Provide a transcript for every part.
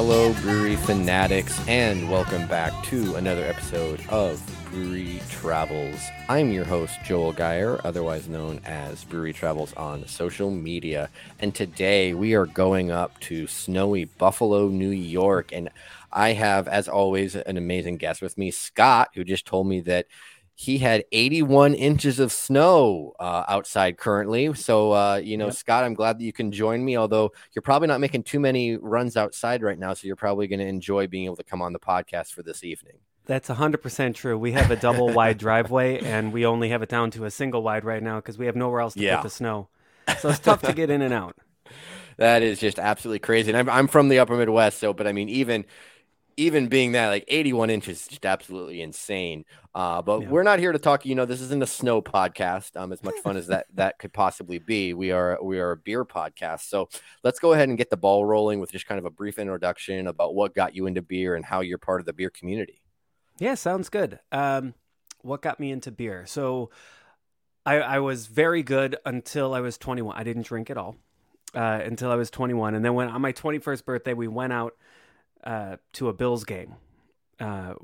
hello, brewery fanatics, and welcome back to another episode of Brewery Travels. I'm your host, Joel Geyer, otherwise known as Brewery Travels on social media. And today we are going up to snowy Buffalo, New York. And I have, as always, an amazing guest with me, Scott, who just told me that he had 81 inches of snow uh, outside currently. So, uh, you know, yep. Scott, I'm glad that you can join me, although you're probably not making too many runs outside right now. So, you're probably going to enjoy being able to come on the podcast for this evening. That's 100% true. We have a double wide driveway and we only have it down to a single wide right now because we have nowhere else to yeah. put the snow. So, it's tough to get in and out. That is just absolutely crazy. And I'm, I'm from the upper Midwest. So, but I mean, even even being that like 81 inches is just absolutely insane. Uh, but yeah. we're not here to talk. You know, this isn't a snow podcast. Um, as much fun as that that could possibly be, we are we are a beer podcast. So let's go ahead and get the ball rolling with just kind of a brief introduction about what got you into beer and how you're part of the beer community. Yeah, sounds good. Um, what got me into beer? So I, I was very good until I was 21. I didn't drink at all uh, until I was 21, and then when on my 21st birthday, we went out uh, to a Bills game. Uh,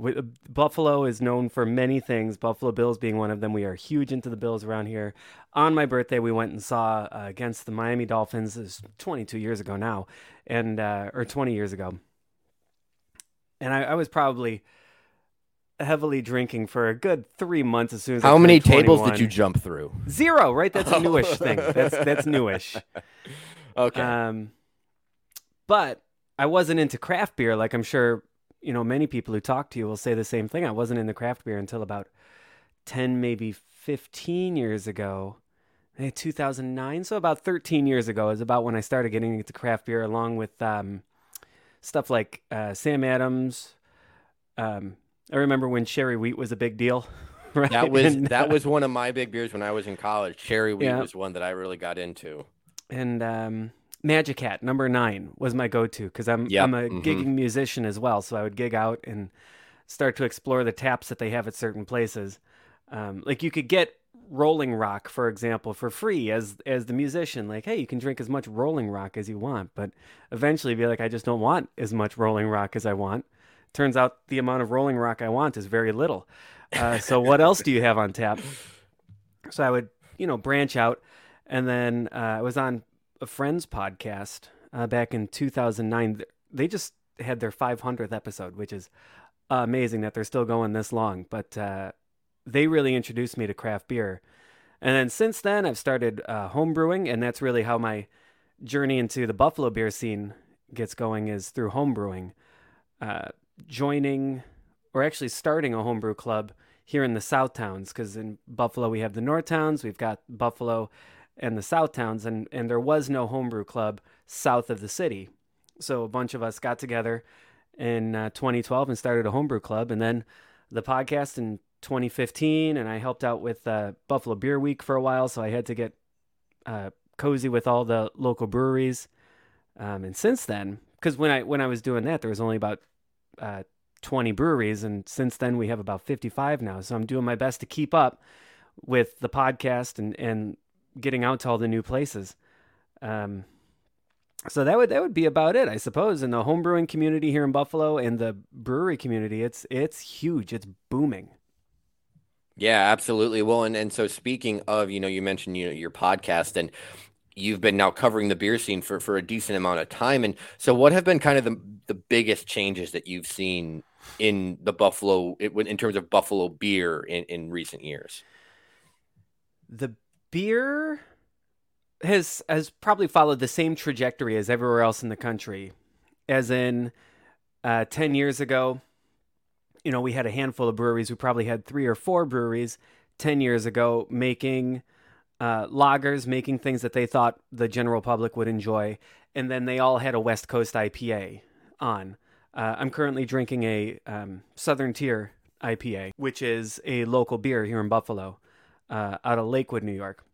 Buffalo is known for many things, Buffalo Bills being one of them. We are huge into the Bills around here. On my birthday, we went and saw uh, against the Miami Dolphins. This 22 years ago now, and uh, or 20 years ago. And I, I, was probably heavily drinking for a good three months. As soon as how many tables did you jump through? Zero. Right, that's a newish thing. That's that's newish. Okay. Um, but I wasn't into craft beer like I'm sure you know many people who talk to you will say the same thing. I wasn't into craft beer until about 10 maybe 15 years ago. 2009, so about 13 years ago is about when I started getting into craft beer along with um, stuff like uh, Sam Adams. Um, I remember when cherry wheat was a big deal. Right? That was and, that was one of my big beers when I was in college. Cherry wheat yeah. was one that I really got into. And um, Magic Hat number nine was my go-to because I'm yep. I'm a mm-hmm. gigging musician as well, so I would gig out and start to explore the taps that they have at certain places. Um, like you could get Rolling Rock, for example, for free as as the musician. Like, hey, you can drink as much Rolling Rock as you want, but eventually be like, I just don't want as much Rolling Rock as I want. Turns out the amount of Rolling Rock I want is very little. Uh, so what else do you have on tap? So I would, you know, branch out, and then uh, I was on a Friends podcast uh, back in 2009. They just had their 500th episode, which is amazing that they're still going this long. But uh, they really introduced me to craft beer. And then since then, I've started uh, home brewing, and that's really how my journey into the Buffalo beer scene gets going is through homebrewing. Uh, joining, or actually starting a homebrew club here in the South Towns, because in Buffalo we have the North Towns, we've got Buffalo and the South Towns, and, and there was no homebrew club south of the city. So a bunch of us got together in uh, 2012 and started a homebrew club, and then the podcast in 2015, and I helped out with uh, Buffalo Beer Week for a while, so I had to get uh, cozy with all the local breweries. Um, and since then, because when I when I was doing that, there was only about uh, 20 breweries, and since then we have about 55 now. So I'm doing my best to keep up with the podcast and and getting out to all the new places. Um, so that would that would be about it, I suppose. In the homebrewing community here in Buffalo and the brewery community, it's it's huge. It's booming. Yeah, absolutely. Well, and and so speaking of, you know, you mentioned you know your podcast and you've been now covering the beer scene for for a decent amount of time. And so, what have been kind of the the biggest changes that you've seen in the Buffalo in terms of Buffalo beer in in recent years? The beer has has probably followed the same trajectory as everywhere else in the country. As in, uh, ten years ago, you know, we had a handful of breweries. We probably had three or four breweries ten years ago making uh, lagers, making things that they thought the general public would enjoy, and then they all had a West Coast IPA on. Uh, I'm currently drinking a um, Southern Tier IPA, which is a local beer here in Buffalo uh, out of Lakewood, New York.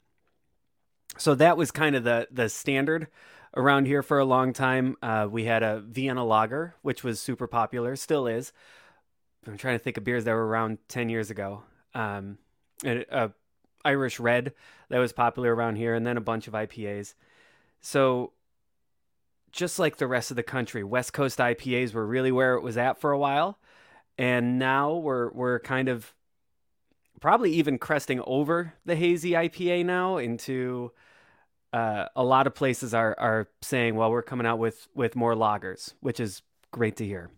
So that was kind of the the standard around here for a long time. Uh, we had a Vienna Lager, which was super popular, still is. I'm trying to think of beers that were around ten years ago. Um, a Irish Red that was popular around here, and then a bunch of IPAs. So just like the rest of the country, West Coast IPAs were really where it was at for a while, and now we're we're kind of probably even cresting over the hazy IPA now into uh, a lot of places are are saying, well, we're coming out with with more lagers, which is great to hear.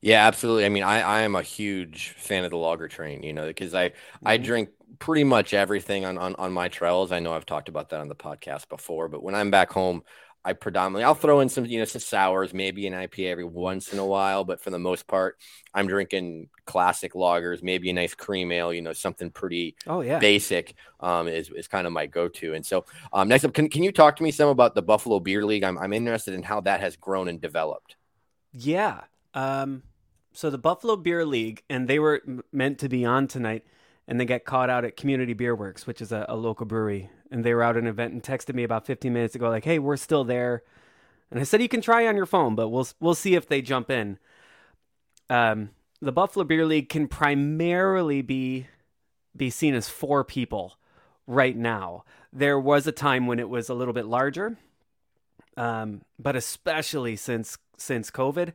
Yeah, absolutely. I mean, I, I am a huge fan of the lager train, you know, because I mm-hmm. I drink pretty much everything on, on on my travels. I know I've talked about that on the podcast before, but when I'm back home, I predominantly I'll throw in some you know some sours, maybe an IPA every once in a while, but for the most part, I'm drinking classic lagers, maybe a nice cream ale, you know, something pretty oh yeah basic um, is is kind of my go to. And so um, next up, can can you talk to me some about the Buffalo Beer League? I'm I'm interested in how that has grown and developed. Yeah. Um, so the Buffalo Beer League, and they were meant to be on tonight, and they get caught out at Community Beer Works, which is a, a local brewery and they were out at an event and texted me about 15 minutes ago, like, "Hey, we're still there." And I said you can try on your phone, but we'll we'll see if they jump in. Um, the Buffalo Beer League can primarily be be seen as four people right now. There was a time when it was a little bit larger, um, but especially since since COVID,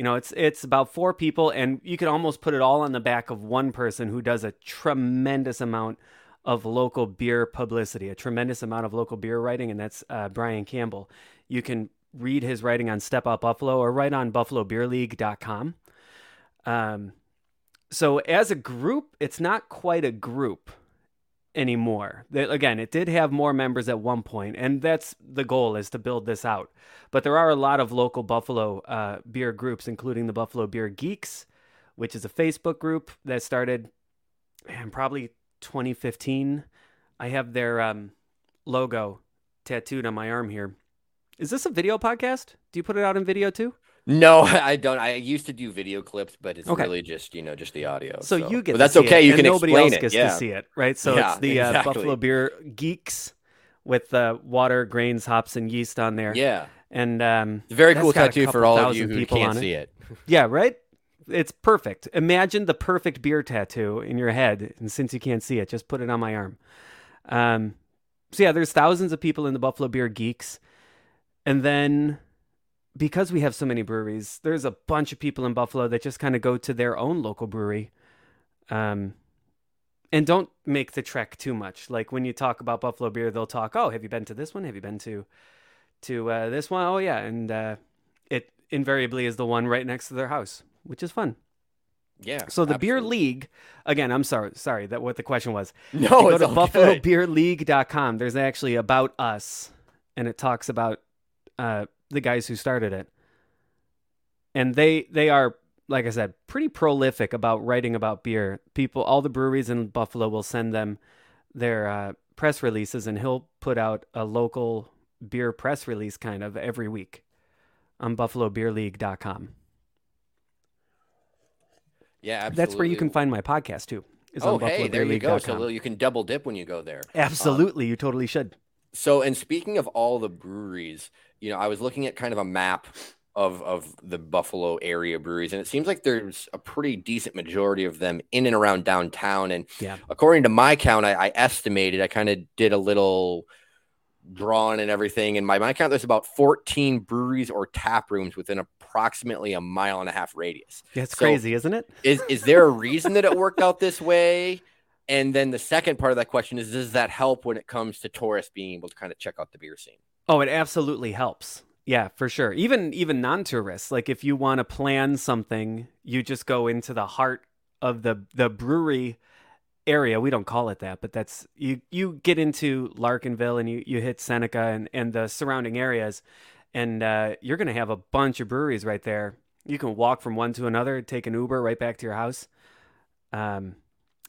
you know, it's it's about four people, and you can almost put it all on the back of one person who does a tremendous amount of local beer publicity, a tremendous amount of local beer writing, and that's uh, Brian Campbell. You can read his writing on Step Out Buffalo or right on buffalobeerleague.com. Um, so as a group, it's not quite a group anymore. Again, it did have more members at one point, and that's the goal is to build this out. But there are a lot of local Buffalo uh, beer groups, including the Buffalo Beer Geeks, which is a Facebook group that started, and probably 2015. I have their um, logo tattooed on my arm here. Is this a video podcast? Do you put it out in video too? No, I don't. I used to do video clips, but it's okay. really just you know just the audio. So, so. you get but that's okay. It, you can nobody else it. gets yeah. to see it, right? So yeah, it's the exactly. uh, Buffalo Beer Geeks with uh, water, grains, hops, and yeast on there. Yeah, and um, very cool tattoo for all of you who can't see it. yeah, right it's perfect. Imagine the perfect beer tattoo in your head, and since you can't see it, just put it on my arm. Um, so yeah, there's thousands of people in the Buffalo Beer Geeks, and then because we have so many breweries, there's a bunch of people in Buffalo that just kind of go to their own local brewery, um, and don't make the trek too much. Like when you talk about Buffalo beer, they'll talk, "Oh, have you been to this one? Have you been to to uh, this one? Oh yeah," and uh, it invariably is the one right next to their house which is fun. Yeah. So the absolutely. beer league, again, I'm sorry, sorry that what the question was. No, you go to buffalobeerleague.com. There's actually about us, and it talks about uh, the guys who started it, and they they are like I said, pretty prolific about writing about beer. People, all the breweries in Buffalo will send them their uh, press releases, and he'll put out a local beer press release kind of every week on buffalobeerleague.com. Yeah, absolutely. That's where you can find my podcast too. Is oh, hey, there you go. So you can double dip when you go there. Absolutely, um, you totally should. So, and speaking of all the breweries, you know, I was looking at kind of a map of of the Buffalo area breweries, and it seems like there's a pretty decent majority of them in and around downtown. And yeah. according to my count, I, I estimated, I kind of did a little drawing and everything, and by my count, there's about 14 breweries or tap rooms within approximately a mile and a half radius. Yeah, it's so crazy, isn't it? is is there a reason that it worked out this way? And then the second part of that question is does that help when it comes to tourists being able to kind of check out the beer scene? Oh, it absolutely helps. Yeah, for sure. Even even non-tourists, like if you want to plan something, you just go into the heart of the the brewery area. We don't call it that, but that's you you get into Larkinville and you you hit Seneca and and the surrounding areas and uh, you're going to have a bunch of breweries right there. You can walk from one to another, take an Uber right back to your house. Um,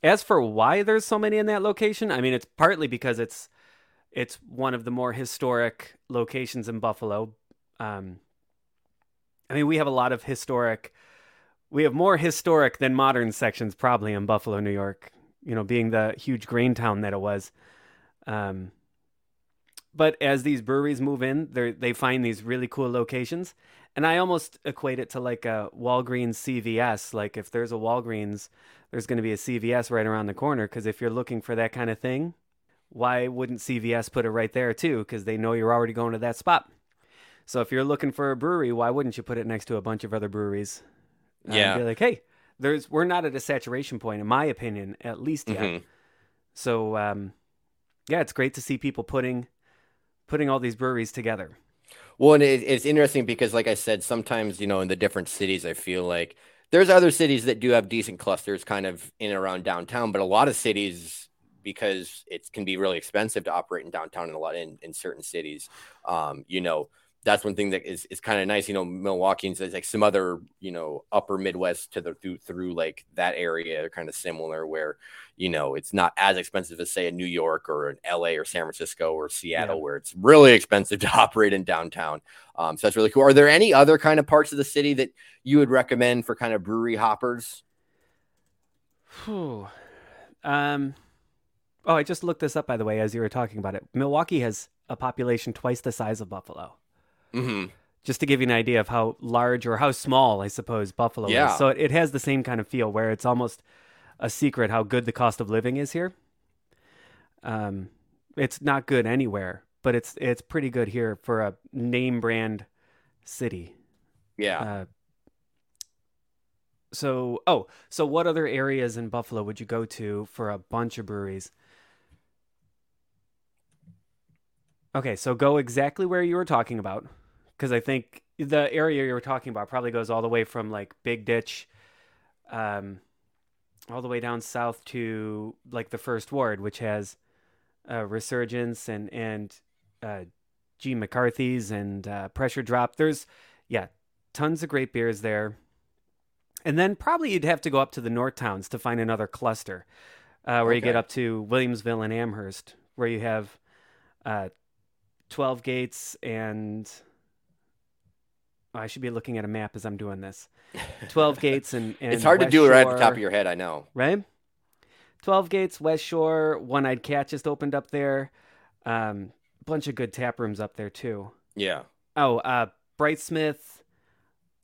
as for why there's so many in that location, I mean, it's partly because it's it's one of the more historic locations in Buffalo. Um, I mean, we have a lot of historic. We have more historic than modern sections probably in Buffalo, New York. You know, being the huge grain town that it was. Um, but as these breweries move in, they they find these really cool locations, and I almost equate it to like a Walgreens CVS. Like if there's a Walgreens, there's going to be a CVS right around the corner. Because if you're looking for that kind of thing, why wouldn't CVS put it right there too? Because they know you're already going to that spot. So if you're looking for a brewery, why wouldn't you put it next to a bunch of other breweries? Uh, yeah. Be like, hey, there's we're not at a saturation point, in my opinion, at least yet. Mm-hmm. So um, yeah, it's great to see people putting putting all these breweries together. Well, and it, it's interesting because, like I said, sometimes you know in the different cities, I feel like there's other cities that do have decent clusters, kind of in and around downtown, but a lot of cities because it can be really expensive to operate in downtown in a lot in, in certain cities. Um, you know, that's one thing that is, is kind of nice. You know, Milwaukee and like some other, you know, upper Midwest to the through through like that area are kind of similar where, you know, it's not as expensive as say in New York or in LA or San Francisco or Seattle, yeah. where it's really expensive to operate in downtown. Um, so that's really cool. Are there any other kind of parts of the city that you would recommend for kind of brewery hoppers? Whew. Um, oh, I just looked this up by the way as you were talking about it. Milwaukee has a population twice the size of Buffalo. Mm-hmm. Just to give you an idea of how large or how small, I suppose, Buffalo yeah. is. So it, it has the same kind of feel where it's almost a secret how good the cost of living is here. Um, it's not good anywhere, but it's it's pretty good here for a name brand city. Yeah. Uh, so, oh, so what other areas in Buffalo would you go to for a bunch of breweries? Okay, so go exactly where you were talking about because I think the area you were talking about probably goes all the way from like Big Ditch, um, all the way down south to like the First Ward, which has uh, Resurgence and and uh, G McCarthy's and uh, Pressure Drop. There's yeah, tons of great beers there. And then probably you'd have to go up to the North Towns to find another cluster, uh, where okay. you get up to Williamsville and Amherst, where you have uh, 12 gates and I should be looking at a map as I'm doing this. Twelve gates and, and it's hard West to do it right at the top of your head. I know, right? Twelve gates, West Shore, One Eyed Cat just opened up there. Um, bunch of good tap rooms up there too. Yeah. Oh, uh, Britesmith.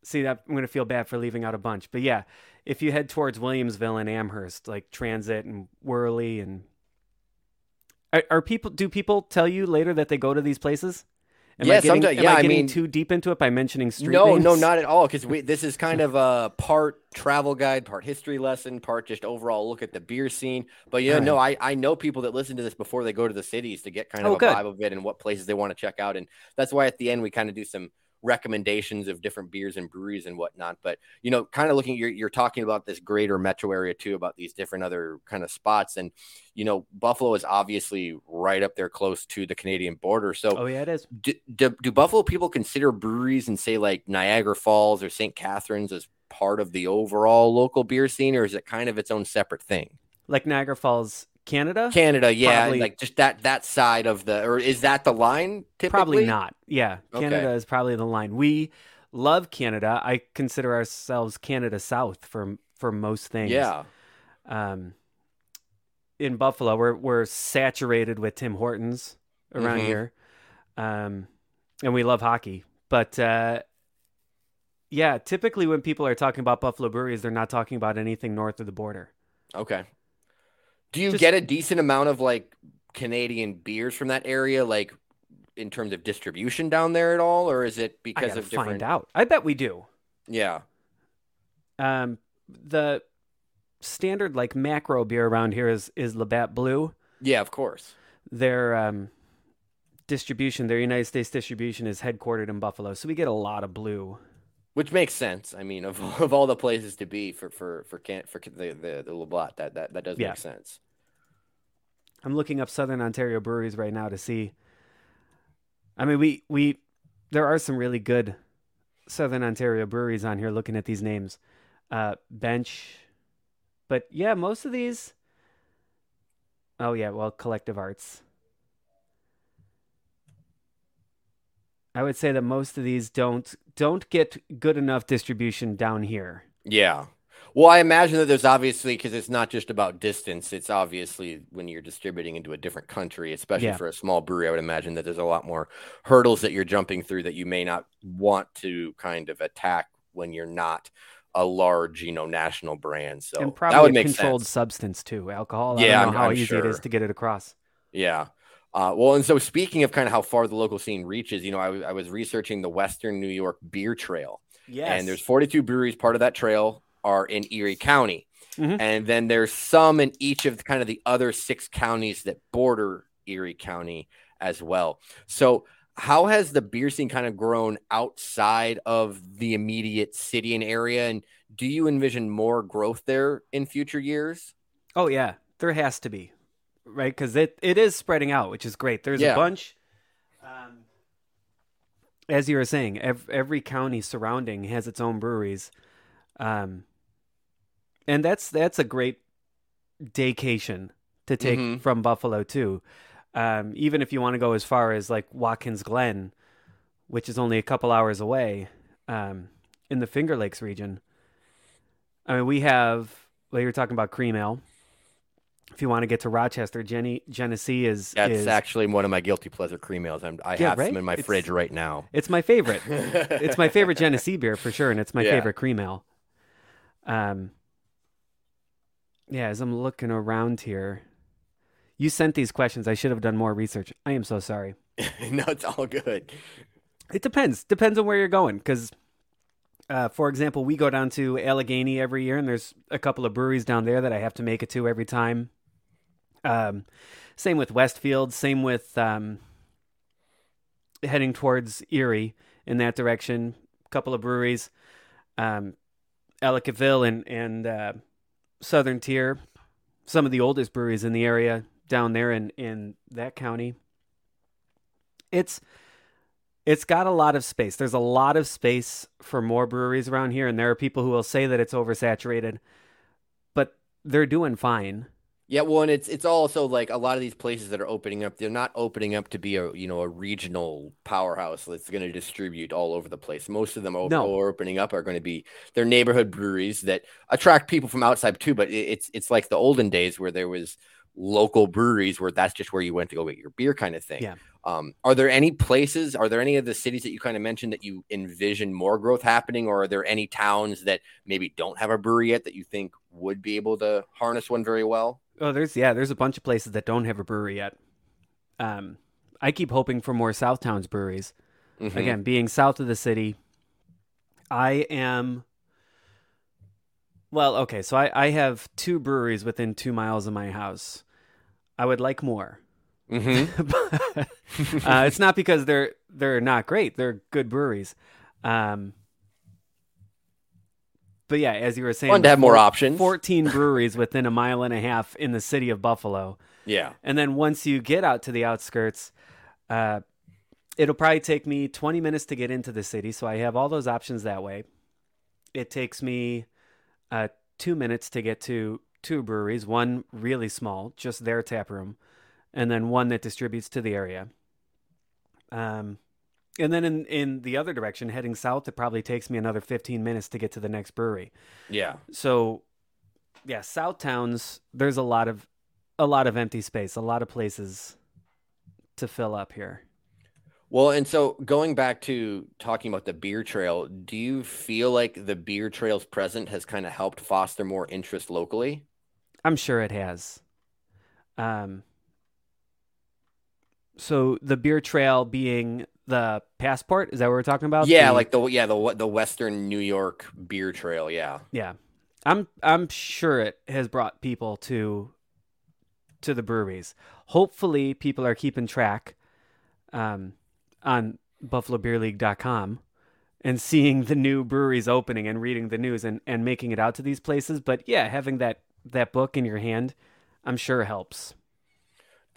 See that I'm gonna feel bad for leaving out a bunch, but yeah, if you head towards Williamsville and Amherst, like Transit and Worley and are, are people do people tell you later that they go to these places? Am yeah, I getting, yeah, I, I mean, too deep into it by mentioning street no, names? No, not at all. Because this is kind of a part travel guide, part history lesson, part just overall look at the beer scene. But yeah, right. no, I, I know people that listen to this before they go to the cities to get kind of oh, a good. vibe of it and what places they want to check out. And that's why at the end we kind of do some recommendations of different beers and breweries and whatnot. But you know, kind of looking, you're you're talking about this greater metro area too, about these different other kind of spots, and you know, Buffalo is obviously right up there, close to the Canadian border. So, oh yeah, it is. Do, do, do Buffalo people consider breweries and say like Niagara Falls or St. Catharines as part of the overall local beer scene, or is it kind of its own separate thing? Like Niagara Falls Canada? Canada, yeah, probably, like just that that side of the or is that the line typically? Probably not. Yeah. Canada okay. is probably the line. We love Canada. I consider ourselves Canada South for for most things. Yeah. Um in Buffalo, we're we're saturated with Tim Hortons around mm-hmm. here. Um and we love hockey. But uh yeah, typically when people are talking about Buffalo breweries, they're not talking about anything north of the border. Okay. Do you Just, get a decent amount of like Canadian beers from that area, like in terms of distribution down there at all, or is it because of different? Find out. I bet we do. Yeah. Um, the standard like macro beer around here is is Labatt Blue. Yeah, of course. Their um, distribution, their United States distribution, is headquartered in Buffalo, so we get a lot of blue which makes sense. I mean, of of all the places to be for for for can for the the, the Labatt, that that that does yeah. make sense. I'm looking up Southern Ontario breweries right now to see. I mean, we we there are some really good Southern Ontario breweries on here. Looking at these names, uh, Bench, but yeah, most of these. Oh yeah, well, Collective Arts. I would say that most of these don't don't get good enough distribution down here. Yeah. Well, I imagine that there's obviously because it's not just about distance. It's obviously when you're distributing into a different country, especially yeah. for a small brewery. I would imagine that there's a lot more hurdles that you're jumping through that you may not want to kind of attack when you're not a large, you know, national brand. So and probably that would a make controlled sense. substance too, alcohol. I yeah, don't know I'm, how I'm easy sure. it is to get it across. Yeah. Uh, well, and so speaking of kind of how far the local scene reaches, you know, I, I was researching the Western New York Beer Trail. Yes. And there's 42 breweries. Part of that trail are in Erie County. Mhm. And then there's some in each of the, kind of the other six counties that border Erie County as well. So, how has the beer scene kind of grown outside of the immediate city and area? And do you envision more growth there in future years? Oh yeah, there has to be, right? Because it, it is spreading out, which is great. There's Yeah. a bunch. Um, as you were saying, every, every county surrounding has its own breweries, um, and that's that's a great daycation to take Mhm. from Buffalo too. Um, even if you want to go as far as like Watkins Glen, which is only a couple hours away, um, in the Finger Lakes region. I mean, we have. Well, you were talking about cream ale. If you want to get to Rochester, Genny Genesee is That's is actually one of my guilty pleasure cream ales. I'm, I Yeah, have right? some in my It's- fridge right now. it's my favorite. it's my favorite Genesee beer for sure, and it's my Yeah. favorite cream ale. Um, yeah, as I'm looking around here, you sent these questions. I should have done more research. I am so sorry. no, it's all good. It depends. Depends on where you're going. Because, uh, for example, we go down to Allegheny every year, and there's a couple of breweries down there that I have to make it to every time. Um, same with Westfield. Same with um, heading towards Erie in that direction. A couple of breweries, um, Ellicottville and and uh, Southern Tier. Some of the oldest breweries in the area down there in in that county. It's it's got a lot of space. There's a lot of space for more breweries around here, and there are people who will say that it's oversaturated, but they're doing fine. Yeah, well, and it's it's also like a lot of these places that are opening up, they're not opening up to be a you know a regional powerhouse that's going to distribute all over the place. Most of them o- No. are opening up are going to be their neighborhood breweries that attract people from outside too. But it's it's like the olden days where there was local breweries where that's just where you went to go get your beer kind of thing. Yeah. Um, are there any places? Are there any of the cities that you kind of mentioned that you envision more growth happening, or are there any towns that maybe don't have a brewery yet that you think would be able to harness one very well? Oh, there's yeah, there's a bunch of places that don't have a brewery yet. Um, I keep hoping for more South Towns breweries. Mhm. Again, being south of the city, I am. Well, okay, so I, I have two breweries within two miles of my house. I would like more. Mhm. but, uh, it's not because they're they're not great. They're good breweries. Um, but yeah, as you were saying, Fun to have more options. 14 breweries within a mile and a half in the city of Buffalo. Yeah. And then once you get out to the outskirts, uh, it'll probably take me 20 minutes to get into the city. So I have all those options that way. It takes me uh, two minutes to get to two breweries, one really small, just their tap room, and then one that distributes to the area. Um, and then in, in the other direction, heading south, it probably takes me another 15 minutes to get to the next brewery. Yeah. So, yeah, South Towns. There's a lot of a lot of empty space, a lot of places to fill up here. Well, and so going back to talking about the beer trail, do you feel like the beer trail's present has kind of helped foster more interest locally? I'm sure it has. Um. So the beer trail being the passport is that what we're talking about? yeah, The- like the yeah the the Western New York beer trail. Yeah. yeah. I'm I'm sure it has brought people to to the breweries. Hopefully, people are keeping track um, on BuffaloBeerLeague.com and seeing the new breweries opening and reading the news and, and making it out to these places. But yeah, having that that book in your hand, I'm sure helps.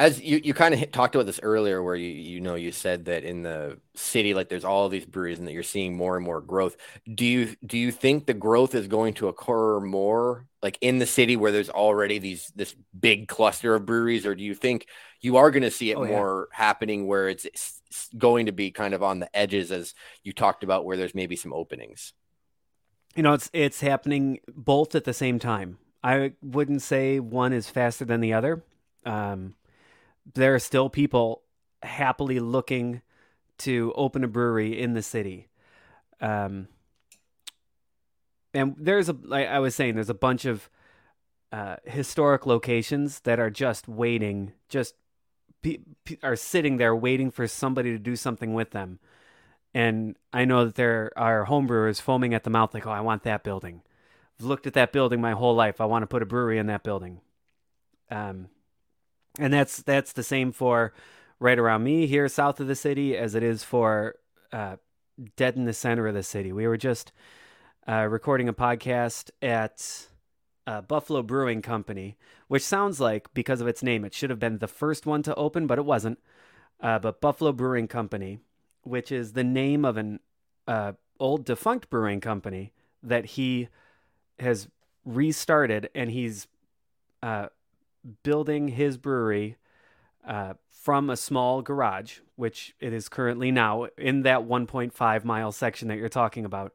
As you, you kind of talked about this earlier, where you you know you said that in the city, like there's all these breweries, and that you're seeing more and more growth. Do you do you think the growth is going to occur more like in the city where there's already these this big cluster of breweries, or do you think you are going to see it Oh, yeah. more happening where it's, it's it's going to be kind of on the edges, as you talked about, where there's maybe some openings? You know, it's it's happening both at the same time. I wouldn't say one is faster than the other. Um, there are still people happily looking to open a brewery in the city. Um, and there's a, like I was saying, there's a bunch of uh, historic locations that are just waiting, just are sitting there waiting for somebody to do something with them. And I know that there are homebrewers foaming at the mouth, like, "Oh, I want that building. I've looked at that building my whole life. I want to put a brewery in that building." Um, and that's that's the same for right around me here south of the city as it is for uh, dead in the center of the city. We were just uh, recording a podcast at uh, Buffalo Brewing Company, which sounds like, because of its name, it should have been the first one to open, but it wasn't. Uh, but Buffalo Brewing Company, which is the name of an uh, old defunct brewing company that he has restarted, and he's uh, building his brewery uh, from a small garage, which it is currently now in that 1.5 mile section that you're talking about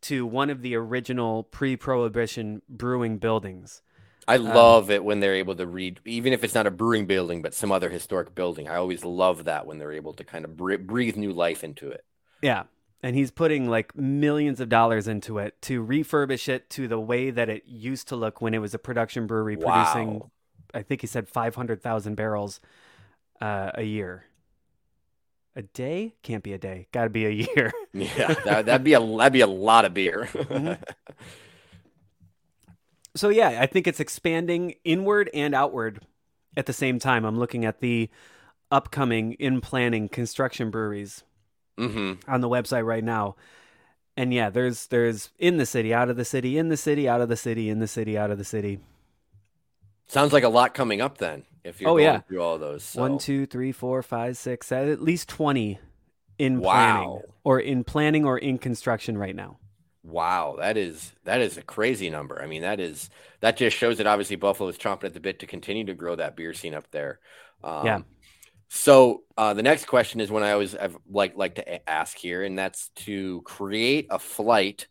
to one of the original pre-prohibition brewing buildings. I um, love um, it when they're able to read, even if it's not a brewing building, but some other historic building. I always love that when they're able to kind of breathe new life into it. Yeah. And he's putting like millions of dollars into it to refurbish it to the way that it used to look when it was a production brewery wow. producing, I think he said 500,000 barrels uh, a year. A day? Can't be a day. Got to be a year. Yeah that, would be a that'd be a lot of beer. Mm-hmm. so yeah i think it's expanding inward and outward at the same time. I'm looking at the upcoming in planning construction breweries mm-hmm. on the website right now. And yeah there's there's in the city out of the city in the city out of the city in the city out of the city sounds like a lot coming up then if you're oh, yeah. through all those. So. One, two, three, four, five, six, at least twenty in wow. planning or in planning or in construction right now. Wow, that is that is a crazy number. I mean, that is that just shows that obviously Buffalo is chomping at the bit to continue to grow that beer scene up there. Um, yeah. So uh, the next question is one I always I've like like to ask here, and that's to create a flight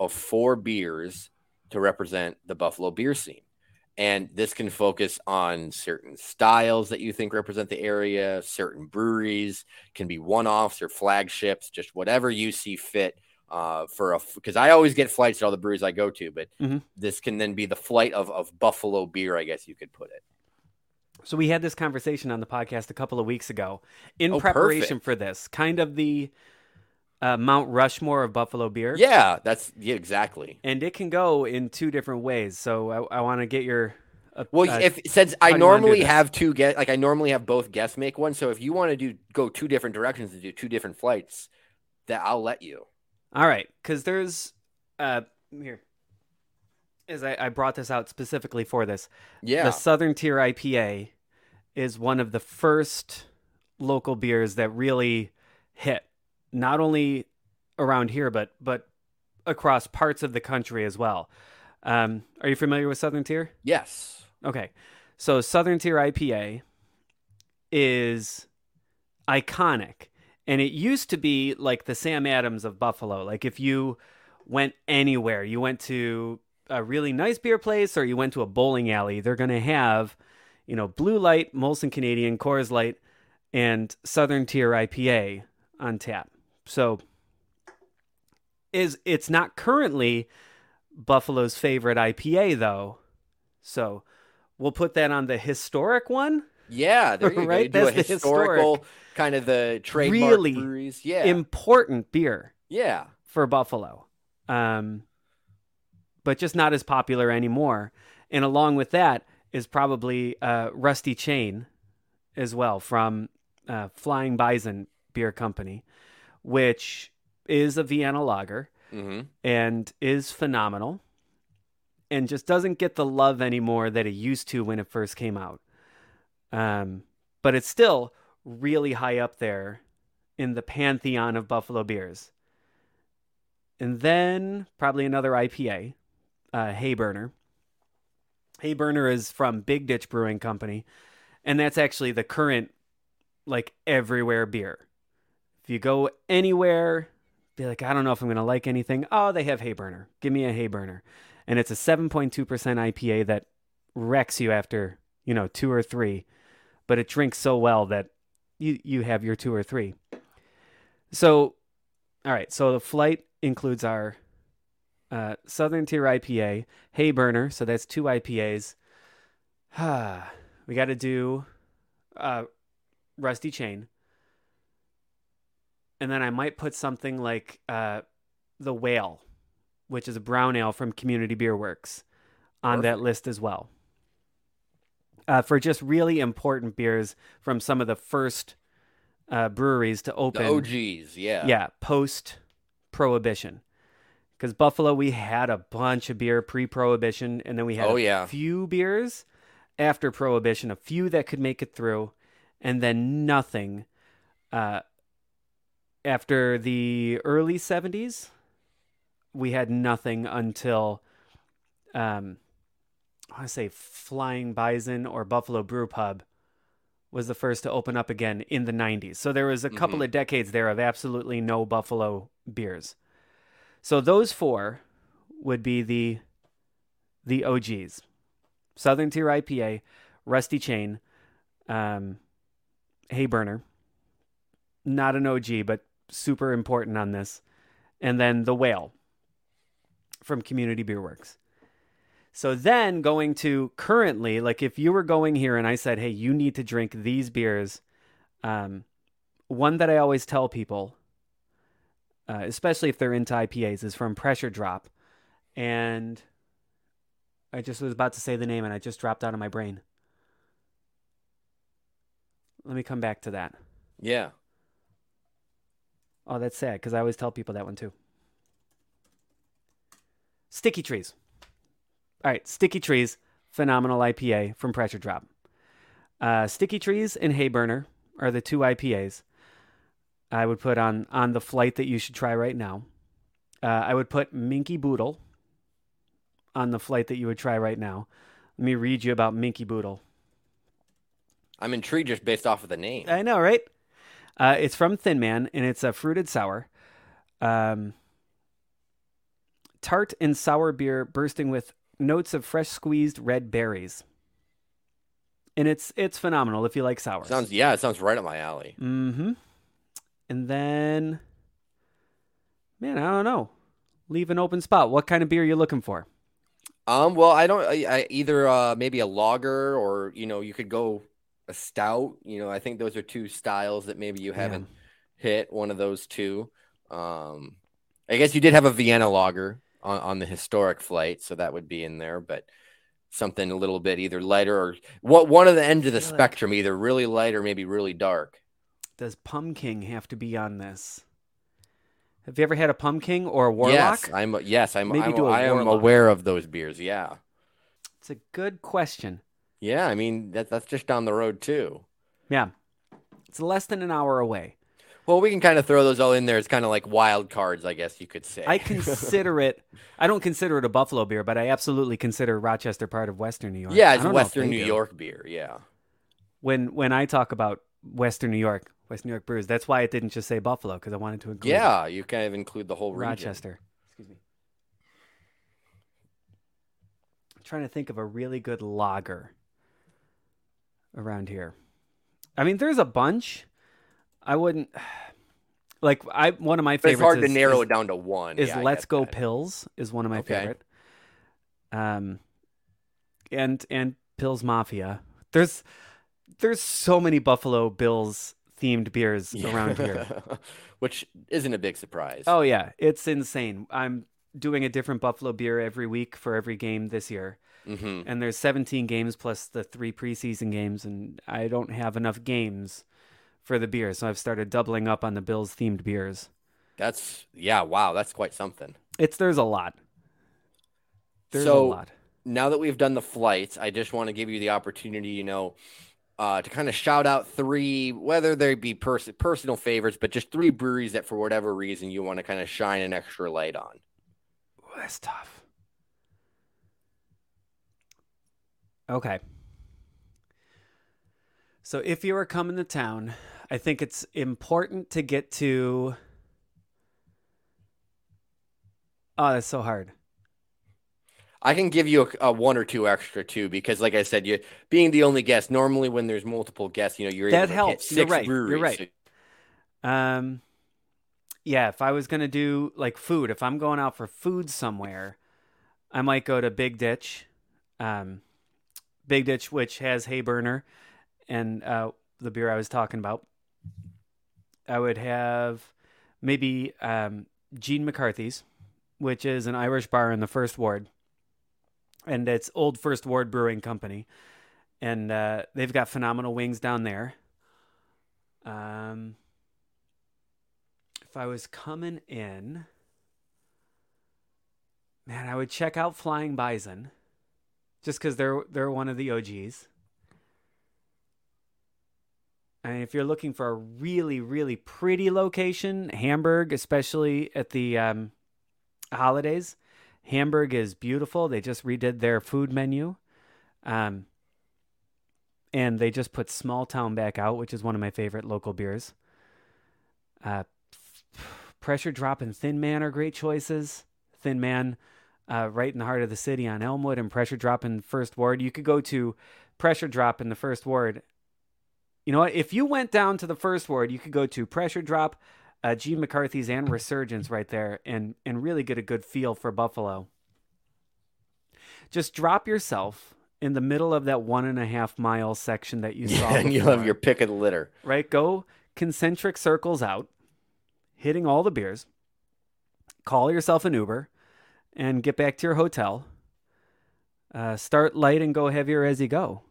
of four beers to represent the Buffalo beer scene and this can focus on certain styles that you think represent the area certain breweries can be one-offs or flagships just whatever you see fit uh, for a because i always get flights at all the breweries i go to but mm-hmm. this can then be the flight of, of buffalo beer i guess you could put it so we had this conversation on the podcast a couple of weeks ago in oh, preparation perfect. for this kind of the uh, Mount Rushmore of Buffalo beer. Yeah, that's yeah, exactly. And it can go in two different ways. So I, I want to get your. Uh, well, uh, if since I normally have two get like I normally have both guests make one. So if you want to do go two different directions and do two different flights, that I'll let you. All right, because there's uh here. As I, I brought this out specifically for this. Yeah. The Southern Tier IPA is one of the first local beers that really hit not only around here but but across parts of the country as well. Um, are you familiar with Southern Tier? Yes. Okay. So Southern Tier IPA is iconic. And it used to be like the Sam Adams of Buffalo. Like if you went anywhere, you went to a really nice beer place or you went to a bowling alley, they're going to have, you know, Blue Light, Molson Canadian, Coors Light, and Southern Tier IPA on tap. So is it's not currently Buffalo's favorite IPA though. So we'll put that on the historic one. Yeah, there you right? go. You That's the historical historic, kind of the trademark really breweries. Yeah. Important beer. Yeah. For Buffalo. Um but just not as popular anymore. And along with that is probably uh, Rusty Chain as well from uh, Flying Bison Beer Company which is a Vienna lager mm-hmm. and is phenomenal and just doesn't get the love anymore that it used to when it first came out. Um, but it's still really high up there in the pantheon of Buffalo beers. And then probably another IPA, uh, Hayburner. Hayburner is from Big Ditch Brewing Company, and that's actually the current, like everywhere beer. If you go anywhere, be like, I don't know if I'm going to like anything. Oh, they have Hayburner. Give me a Hayburner. And it's a 7.2% IPA that wrecks you after, you know, two or three, but it drinks so well that you, you have your two or three. So, all right. So the flight includes our uh, Southern Tier IPA, Hayburner. So that's two IPAs. We got to do uh, Rusty Chain. And then I might put something like uh, the Whale, which is a brown ale from Community Beer Works, on Perfect. that list as well. Uh, for just really important beers from some of the first uh, breweries to open. The OGs, yeah. Yeah, post Prohibition. Because Buffalo, we had a bunch of beer pre Prohibition, and then we had oh, a yeah. few beers after Prohibition, a few that could make it through, and then nothing uh, after the early 70s. We had nothing until, um, I want to say Flying Bison or Buffalo Brew Pub was the first to open up again in the 90s. So there was a couple mm-hmm. of decades there of absolutely no Buffalo beers. So those four would be the the OGs. Southern Tier IPA, Rusty Chain, um, Hayburner. Not an OG, but super important on this. And then the Whale from Community Beer Works. So then going to currently, like if you were going here and I said, hey, you need to drink these beers, um, one that I always tell people, uh, especially if they're into IPAs, is from Pressure Drop. And I just was about to say the name and I just dropped out of my brain. Let me come back to that. Yeah. Oh, that's sad because I always tell people that one too. Sticky Trees. All right, Sticky Trees, phenomenal IPA from Pressure Drop. Uh, Sticky Trees and Hayburner are the two IPAs I would put on on the flight that you should try right now. Uh, I would put Minkey Boodle on the flight that you would try right now. Let me read you about Minkey Boodle. I'm intrigued just based off of the name. I know, right? Uh, it's from Thin Man, and it's a fruited sour. Um, tart and sour beer bursting with notes of fresh squeezed red berries. And it's it's phenomenal if you like sours. Sounds yeah, it sounds right up my alley. Mm-hmm. And then man, I don't know. Leave an open spot. What kind of beer are you looking for? Um, well, I don't I, I, either uh maybe a lager or you know, you could go a stout. You know, I think those are two styles that maybe you haven't yeah. hit one of those two. Um I guess you did have a Vienna lager on, on the historic flight, so that would be in there, but something a little bit either lighter or what one of the end of the spectrum, like... either really light or maybe really dark. Does Pumking have to be on this? Have you ever had a Pumking or a Warlock? Yes, I'm. Yes, I'm. Maybe I'm, do a I am aware of those beers. Yeah, it's a good question. Yeah, I mean that, that's just down the road too. Yeah, it's less than an hour away. Well, we can kind of throw those all in there. It's kind of like wild cards, I guess you could say. I consider it. I don't consider it a Buffalo beer, but I absolutely consider Rochester part of Western New York. Yeah, it's Western New do. York beer. Yeah. When when I talk about Western New York, Western New York brewers, that's why it didn't just say Buffalo because I wanted to include. Yeah, you kind of include the whole region. Rochester. Excuse me. I'm trying to think of a really good lager around here. I mean, there's a bunch. I wouldn't like I one of my favorites. It's hard is, to narrow is, it down to one. Is yeah, Let's Go that. Pils is one of my okay. favorite. Um, and and Pils Mafia. There's there's so many Buffalo Bills themed beers yeah. around here, which isn't a big surprise. Oh yeah, it's insane. I'm doing a different Buffalo beer every week for every game this year. Mm-hmm. And there's 17 games plus the three preseason games, and I don't have enough games for the beer, so I've started doubling up on the Bills themed beers. That's yeah, wow, that's quite something. It's there's a lot. There's so, a lot. Now that we've done the flights, I just want to give you the opportunity, you know, uh, to kind of shout out three, whether they be pers- personal favorites, but just three breweries that for whatever reason you want to kind of shine an extra light on. Ooh, that's tough. Okay. So if you are coming to town, I think it's important to get to. Oh, that's so hard. I can give you a, a, one or two extra too, because like I said, you being the only guest. Normally, when there's multiple guests, you know you're that able helps. 6 you're right. breweries. You're right. Um, yeah. If I was gonna do like food, if I'm going out for food somewhere, I might go to Big Ditch. Um, Big Ditch, which has Hayburner, and uh, the beer I was talking about. I would have maybe um, Gene McCarthy's, which is an Irish bar in the First Ward, and it's Old First Ward Brewing Company, and uh, they've got phenomenal wings down there. Um, if I was coming in, man, I would check out Flying Bison, just because they're they're one of the OGs. And if you're looking for a really, really pretty location, Hamburg, especially at the um, holidays, Hamburg is beautiful. They just redid their food menu. Um, and they just put Small Town back out, which is one of my favorite local beers. Uh, Pressure Drop and Thin Man are great choices. Thin Man, uh, right in the heart of the city on Elmwood, and Pressure Drop in First Ward. You could go to Pressure Drop in the First Ward you know what? If you went down to the first ward, you could go to Pressure Drop, uh, Gene McCarthy's, and Resurgence right there, and and really get a good feel for Buffalo. Just drop yourself in the middle of that one and a half mile section that you saw, and you'll have your pick of the litter. Right, go concentric circles out, hitting all the beers. Call yourself an Uber, and get back to your hotel. Uh, start light and go heavier as you go.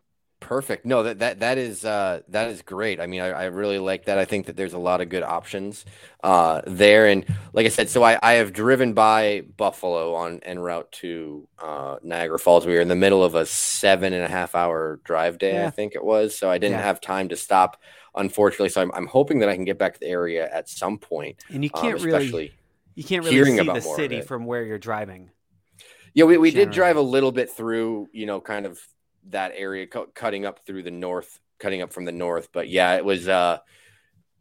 Perfect. No, that that that is uh, that is great. I mean, I, I really like that. I think that there's a lot of good options uh, there. And like I said, so I, I have driven by Buffalo on en route to uh, Niagara Falls. We were in the middle of a seven and a half hour drive day, yeah. I think it was. So I didn't yeah. have time to stop, unfortunately. So I'm I'm hoping that I can get back to the area at some point. And you um, can't um, really you can't really see the city from where you're driving. Yeah, we, we did drive a little bit through, you know, kind of that area cutting up through the north, cutting up from the north. But yeah, it was. Uh,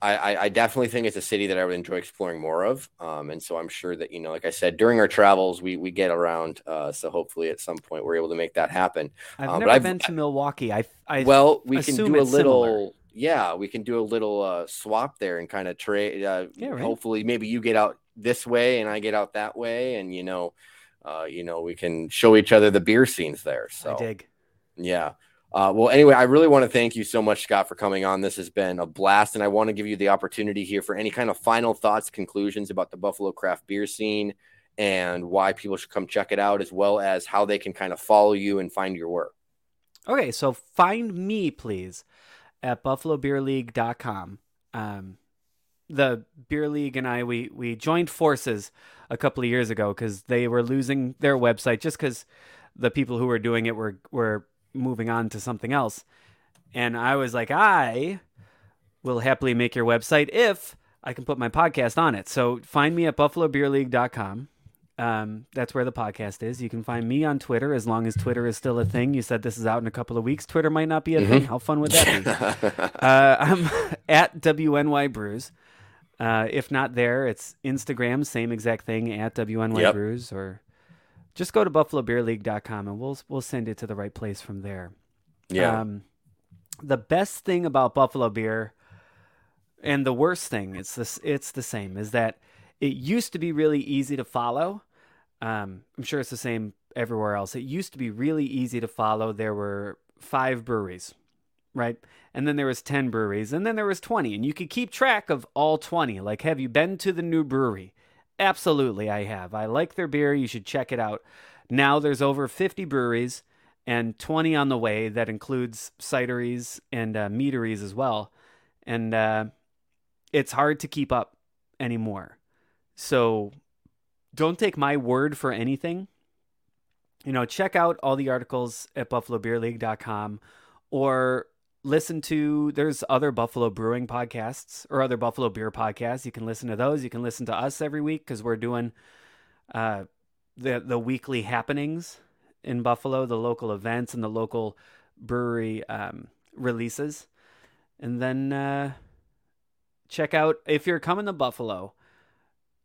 I, I definitely think it's a city that I would enjoy exploring more of. Um, and so I'm sure that, you know, like I said, during our travels, we, we get around. Uh, so hopefully at some point we're able to make that happen. I've um, never been I've, to Milwaukee. I, I well, we can do a little, similar. yeah, we can do a little uh, swap there and kind of trade. Uh, yeah, right. Hopefully maybe you get out this way and I get out that way. And, you know, uh, you know, we can show each other the beer scenes there. So I dig. Yeah. Uh, well, anyway, I really want to thank you so much, Scott, for coming on. This has been a blast, and I want to give you the opportunity here for any kind of final thoughts, conclusions about the Buffalo craft beer scene and why people should come check it out, as well as how they can kind of follow you and find your work. Okay, so find me, please, at buffalobeerleague.com. Um, the beer league and I we we joined forces a couple of years ago because they were losing their website just because the people who were doing it were were moving on to something else. And I was like, I will happily make your website if I can put my podcast on it. So find me at buffalobeerleague.com. Um, that's where the podcast is. You can find me on Twitter as long as Twitter is still a thing. You said this is out in a couple of weeks. Twitter might not be a mm-hmm. thing. How fun would that be? uh, I'm at WNY Brews. Uh, if not there, it's Instagram, same exact thing at WNY yep. Brews or just go to buffalobeerleague.com and we'll we'll send it to the right place from there. Yeah. Um, the best thing about Buffalo beer and the worst thing, it's this it's the same, is that it used to be really easy to follow. Um, I'm sure it's the same everywhere else. It used to be really easy to follow. There were five breweries, right? And then there was 10 breweries, and then there was 20, and you could keep track of all 20. Like, have you been to the new brewery? Absolutely, I have. I like their beer. You should check it out. Now there's over 50 breweries and 20 on the way. That includes cideries and uh, meaderies as well. And uh, it's hard to keep up anymore. So don't take my word for anything. You know, check out all the articles at buffalobeerleague.com or listen to there's other buffalo brewing podcasts or other buffalo beer podcasts. You can listen to those. You can listen to us every week because we're doing uh, the the weekly happenings in buffalo the local events and the local brewery um, releases. And then uh, check out if you're coming to buffalo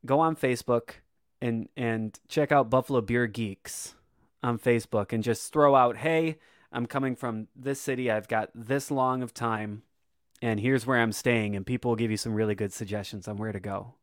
go on facebook and and check out buffalo beer geeks on facebook and just throw out hey I'm coming from this city. I've got this long of time, and here's where I'm staying. And people will give you some really good suggestions on where to go.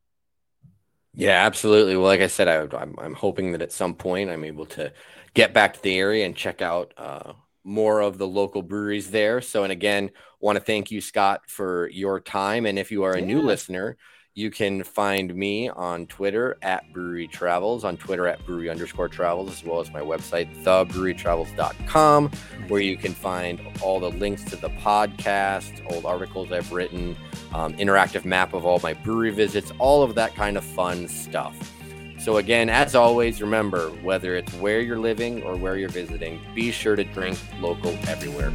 Yeah, absolutely. Well, like I said, I, am I'm, I'm hoping that at some point I'm able to get back to the area and check out uh, more of the local breweries there. So, and again, want to thank you, Scott, for your time. And if you are a yeah. new listener, you can find me on Twitter at Brewery Travels, on Twitter at Brewery underscore travels, as well as my website, thebrewerytravels.com, where you can find all the links to the podcast, old articles I've written, um, interactive map of all my brewery visits, all of that kind of fun stuff. So, again, as always, remember whether it's where you're living or where you're visiting, be sure to drink local everywhere.